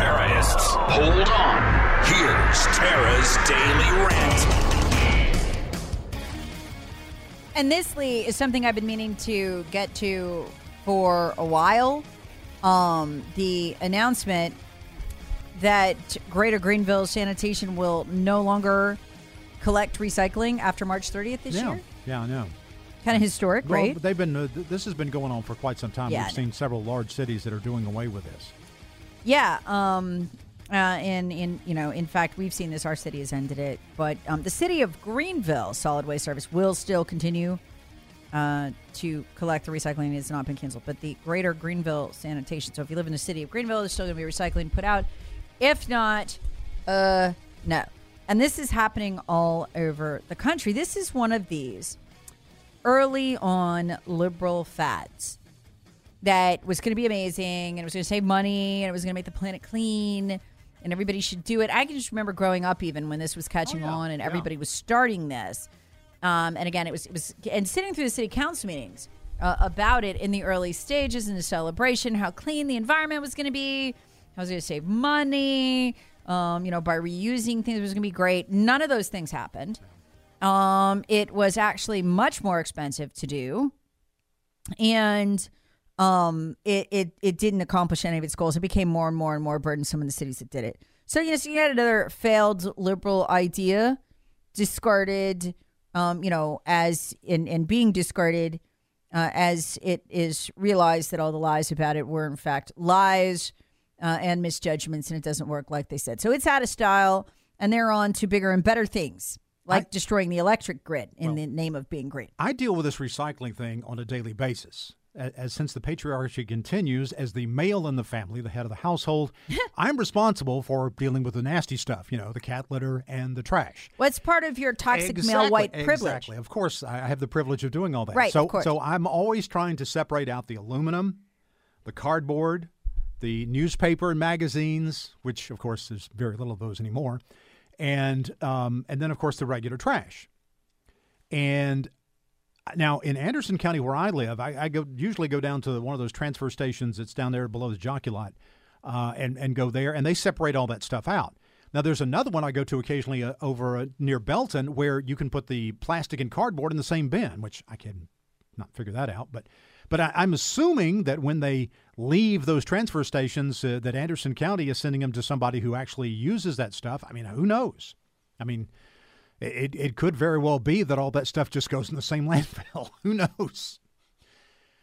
Attention terrorists, hold on. Here's Tara's Daily Rant. And this, Lee, is something I've been meaning to get to for a while. Um, the announcement that Greater Greenville Sanitation will no longer collect recycling after March 30th this yeah, year. yeah, I know. Kind of historic, Well, right? they've been. Uh, th- this has been going on for quite some time. Yeah, We've seen several large cities that are doing away with this. Yeah, um, uh, in you know, in fact, we've seen this. Our city has ended it, but um, the city of Greenville Solid Waste Service will still continue uh, to collect the recycling. It's not been canceled, but the Greater Greenville Sanitation. So if you live in the city of Greenville, there's still going to be recycling put out. If not, uh, no. And this is happening all over the country. This is one of these early on liberal fads that was going to be amazing and it was going to save money and it was going to make the planet clean and everybody should do it. I can just remember growing up even when this was catching on and everybody was starting this. Um, and again, it was it was and sitting through the city council meetings uh, about it in the early stages in the celebration, how clean the environment was going to be, how it was going to save money, um, you know, by reusing things, it was going to be great. None of those things happened. Um, it was actually much more expensive to do, and um, it, it it didn't accomplish any of its goals. It became more and more and more burdensome in the cities that did it. So you know, so you had another failed liberal idea discarded. Um, you know, as in in being discarded, uh, as it is realized that all the lies about it were in fact lies uh, and misjudgments, and it doesn't work like they said. So it's out of style, and they're on to bigger and better things, like destroying the electric grid in the name of being green. I deal with this recycling thing on a daily basis. As, since the patriarchy continues, as the male in the family, the head of the household, I'm responsible for dealing with the nasty stuff. You know, the cat litter and the trash. What's part of your toxic male white privilege? Exactly. Of course, I I have the privilege of doing all that. Right, So, of course. so I'm always trying to separate out the aluminum, the cardboard, the newspaper and magazines, which of course there's very little of those anymore, and um, and then of course the regular trash. And now in Anderson County, where I live, I, I go usually go down to one of those transfer stations that's down there below the jockey lot, uh, and and go there, and they separate all that stuff out. Now there's another one I go to occasionally uh, over uh, near Belton where you can put the plastic and cardboard in the same bin, which I can not figure that out, but. But I, I'm assuming that when they leave those transfer stations, uh, that Anderson County is sending them to somebody who actually uses that stuff. I mean, who knows? I mean, it, it could very well be that all that stuff just goes in the same landfill. Who knows?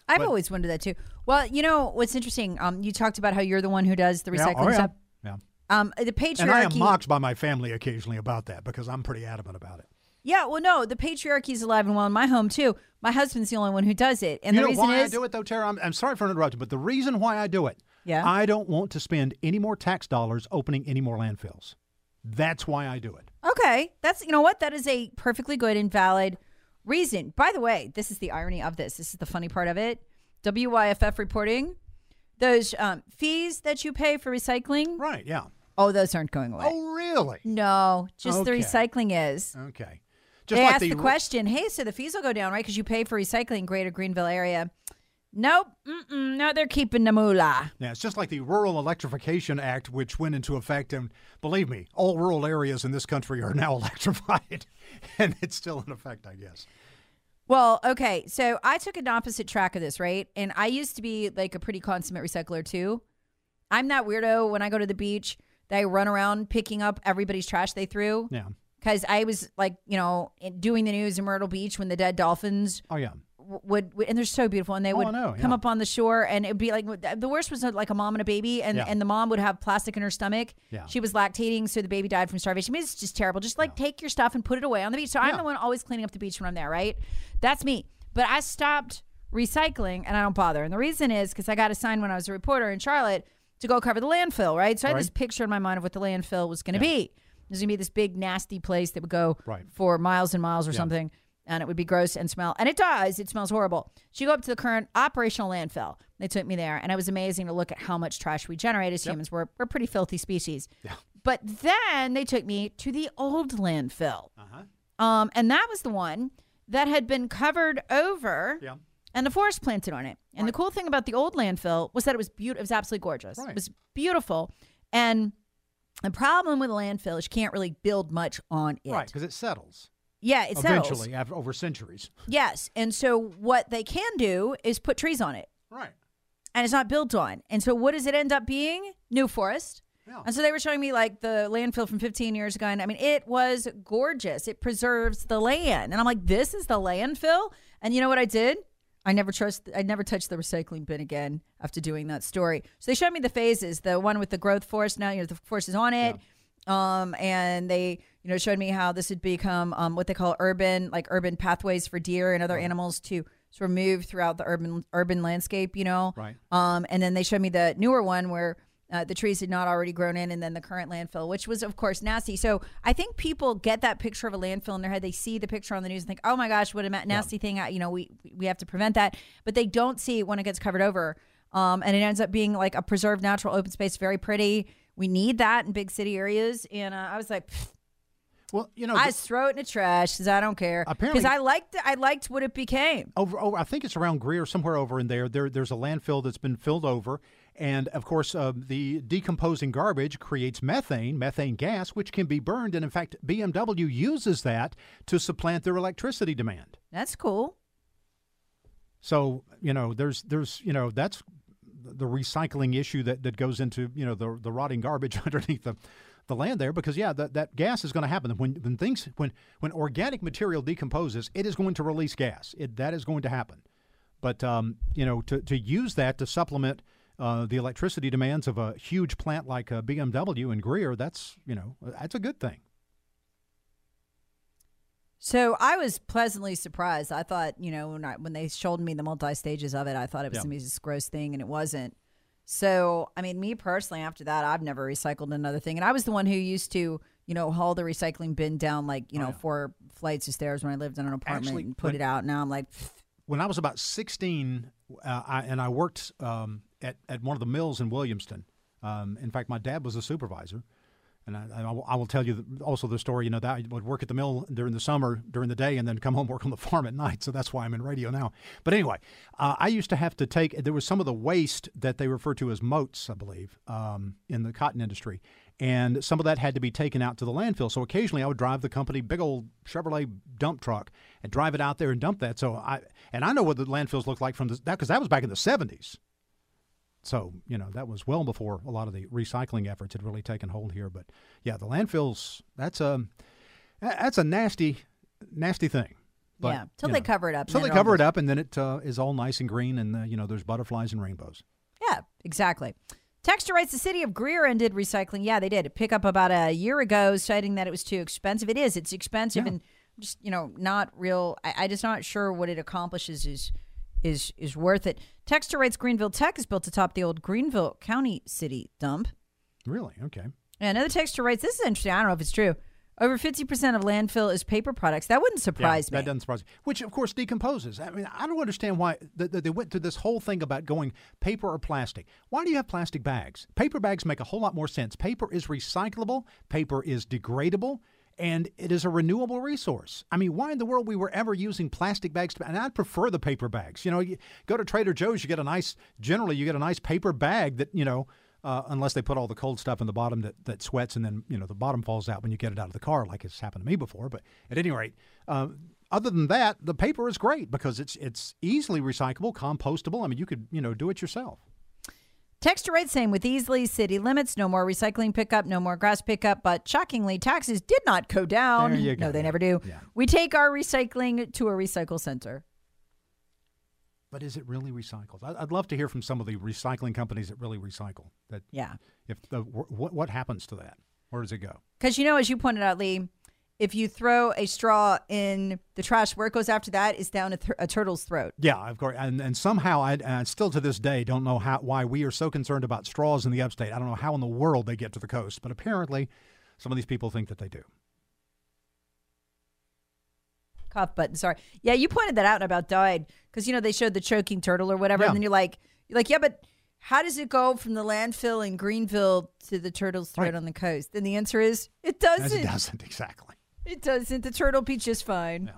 I've But- always wondered that too. Well, you know what's interesting? Um, you talked about how you're the one who does the Yeah, recycling oh, yeah. stuff. Yeah. Um, the patriarchy. And I am mocked by my family occasionally about that because I'm pretty adamant about it. Yeah, well, no, the patriarchy is alive and well in my home too. My husband's the only one who does it, and you the know reason why is I do it though, Tara? I'm, I'm sorry for interrupting, but the reason why I do it, Yeah. I don't want to spend any more tax dollars opening any more landfills. That's why I do it. Okay. That's you know what that is a perfectly good and valid reason. By the way, this is the irony of this. This is the funny part of it. WYFF reporting those um, fees that you pay for recycling. Right? Yeah. Oh, those aren't going away. Oh, really? No, just the recycling is. Okay. they like asked the, ru- question, hey, so the fees will go down, right? Because you pay for recycling Greater Greenville area. Nope. Mm-mm, no, they're keeping the moolah. Yeah, it's just like the Rural Electrification Act, which went into effect. And believe me, all rural areas in this country are now electrified, and it's still in effect, I guess. Well, okay. So I took an opposite track of this, right? And I used to be like a pretty consummate recycler too. I'm that weirdo when I go to the beach. that I run around picking up everybody's trash they threw. Yeah. Because I was like, you know, doing the news in Myrtle Beach when the dead dolphins Oh yeah. Would, would and they're so beautiful and they Oh, would know, come up on the shore and it'd be like the worst was like a mom and a baby and Yeah. and the mom would have plastic in her stomach. Yeah. she was lactating so the baby died from starvation. I mean, it's just terrible. Just like take your stuff and put it away on the beach. So i'm the one always cleaning up the beach when i'm there right? That's me. But i stopped recycling and i don't bother. And the reason is because i got assigned when i was a reporter in charlotte to go cover the landfill right? So i had this picture in my mind of what the landfill was going to be. There's going to be this big nasty place that would go Right. for miles and miles or something and it would be gross and smell and it does. It smells horrible. So you go up to the current operational landfill. They took me there and it was amazing to look at how much trash we generate as humans we're, we're a pretty filthy species. Yeah. but then they took me to the old landfill. Uh-huh. um, and that was the one that had been covered over Yeah. and the forest planted on it. And the cool thing about the old landfill was that it was beautiful it was absolutely gorgeous. Right. it was beautiful. And the problem with a landfill is you can't really build much on it. Right, because it settles yeah it eventually after, over centuries. Yes. And so what they can do is put trees on it Right. and it's not built on. And so what does it end up being? New forest. Yeah. And so they were showing me like the landfill from 15 years ago. And I mean, it was gorgeous. It preserves the land. And I'm like, this is the landfill? And you know what I did? I never trust, I never touched the recycling bin again after doing that story. So they showed me the phases, the one with the growth forest. Now, you know, the forest is on it. Um, and they, you know, showed me how this had become um, what they call urban, like urban pathways for deer and other animals to sort of move throughout the urban urban landscape. You know, Right. Um, and then they showed me the newer one where uh, the trees had not already grown in, and then the current landfill, which was of course nasty. So I think people get that picture of a landfill in their head. They see the picture on the news and think, "Oh my gosh, what a nasty thing!" I- You know, we we have to prevent that, but they don't see it when it gets covered over. Um, and it ends up being like a preserved natural open space, very pretty. We need that in big city areas. And uh, I was like, "Pfft, Well, you know, I just throw it in the trash because I don't care. Apparently- because I liked I liked what it became. over, over I think it's around Greer, somewhere over in there. There, there's a landfill that's been filled over, and of course, uh, the decomposing garbage creates methane, methane gas, which can be burned. And in fact, BMW uses that to supplant their electricity demand. That's cool. So you know, there's, there's, you know, that's the recycling issue that, that goes into you know the the rotting garbage underneath the. The land there, because yeah, that, that gas is going to happen when when things when when organic material decomposes, it is going to release gas. It, that is going to happen. But um, you know, to, to use that to supplement uh, the electricity demands of a huge plant like uh, BMW in Greer, that's you know that's a good thing. So I was pleasantly surprised. I thought, you know, when, I, when they showed me the multi stages of it, I thought it was Yeah. this gross thing, and it wasn't. So, I mean, me personally, after that, I've never recycled another thing. And I was the one who used to, you know, haul the recycling bin down like, you know, four flights of stairs when I lived in an apartment Oh, Actually, and put when- it out. Now I'm like, pfft, When I was about 16, uh, I, and I worked um, at at one of the mills in Williamston. Um, in fact, my dad was a supervisor. And I, I will- I will tell you also the story, you know, that I would work at the mill during the summer, during the day, and then come home work on the farm at night. So that's why I'm in radio now. But anyway, uh, I used to have to take, there was some of the waste that they refer to as motes, I believe, um, in the cotton industry. And some of that had to be taken out to the landfill. So occasionally I would drive the company big old Chevrolet dump truck and drive it out there and dump that. So I, and I know what the landfills look like from the, that, because that was back in the 70s. So, you know, that was well before a lot of the recycling efforts had really taken hold here. But yeah, the landfills, that's a, that's a nasty, nasty thing. But, yeah, till they know, cover it up. Till they cover it up and then it uh, is all nice and green and, uh, you know, there's butterflies and rainbows. Yeah, exactly. Texture writes the city of Greer ended recycling. Yeah, they did. It pick up about a year ago, citing that it was too expensive. It is. It's expensive Yeah. and just you know not real. I, I just not sure what it accomplishes is is is worth it. Texture writes Greenville Tech is built atop the old Greenville County City dump. Really? Okay. And another texture writes this is interesting. I don't know if it's true. Over fifty percent of landfill is paper products. That wouldn't surprise yeah, me. That doesn't surprise me. Which, of course, decomposes. I mean, I don't understand why th- th- they went through this whole thing about going paper or plastic. Why do you have plastic bags? Paper bags make a whole lot more sense. Paper is recyclable, paper is degradable, and it is a renewable resource. I mean, why in the world we were ever using plastic bags? To, and I'd prefer the paper bags. You know, you go to Trader Joe's, you get a nice, generally, you get a nice paper bag that, you know, uh, unless they put all the cold stuff in the bottom that, that sweats and then you know the bottom falls out when you get it out of the car, like it's happened to me before. But at any rate, uh, other than that, the paper is great because it's it's easily recyclable, compostable. I mean, you could you know do it yourself. Text to rate saying with Easley city limits, no more recycling pickup, no more grass pickup, but shockingly, taxes did not go down. There you go. No, they never do. Yeah. We take our recycling to a recycle center. But is it really recycled? I'd love to hear from some of the recycling companies that really recycle. That Yeah. if the what what happens to that? Where does it go? Because, you know, as you pointed out, Lee, if you throw a straw in the trash, where it goes after that is down a, th- a turtle's throat. Yeah, of course. And and somehow I and still to this day don't know how why we are so concerned about straws in the upstate. I don't know how in the world they get to the coast, but apparently some of these people think that they do. Cough button. Sorry. Yeah, you pointed that out and about died because you know they showed the choking turtle or whatever, Yeah. and then you're like, you're like, yeah, but how does it go from the landfill in Greenville to the turtle's throat Right. on the coast? And the answer is it doesn't. it doesn't exactly. It doesn't. The turtle be just fine.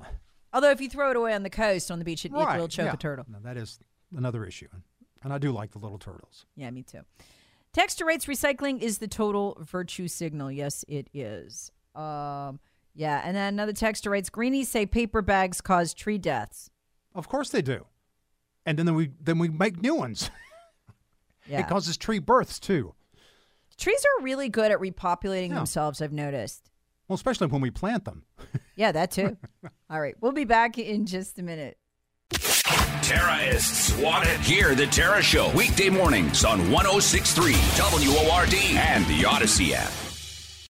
Although if you throw it away on the coast on the beach, it, it will choke yeah. a turtle. No, that is another issue. And I do like the little turtles. Yeah, me too. Texture rates recycling is the total virtue signal. Yes, it is. Um, yeah, and then another texture rates greenies say paper bags cause tree deaths. Of course they do. And then we then we make new ones. Yeah. It causes tree births too. Trees are really good at repopulating Yeah. themselves, I've noticed. Well, especially when we plant them. Yeah, that too. All right, we'll be back in just a minute. Terrorists want it. Hear the Tara Show weekday mornings on 1063 WORD and the Odyssey app.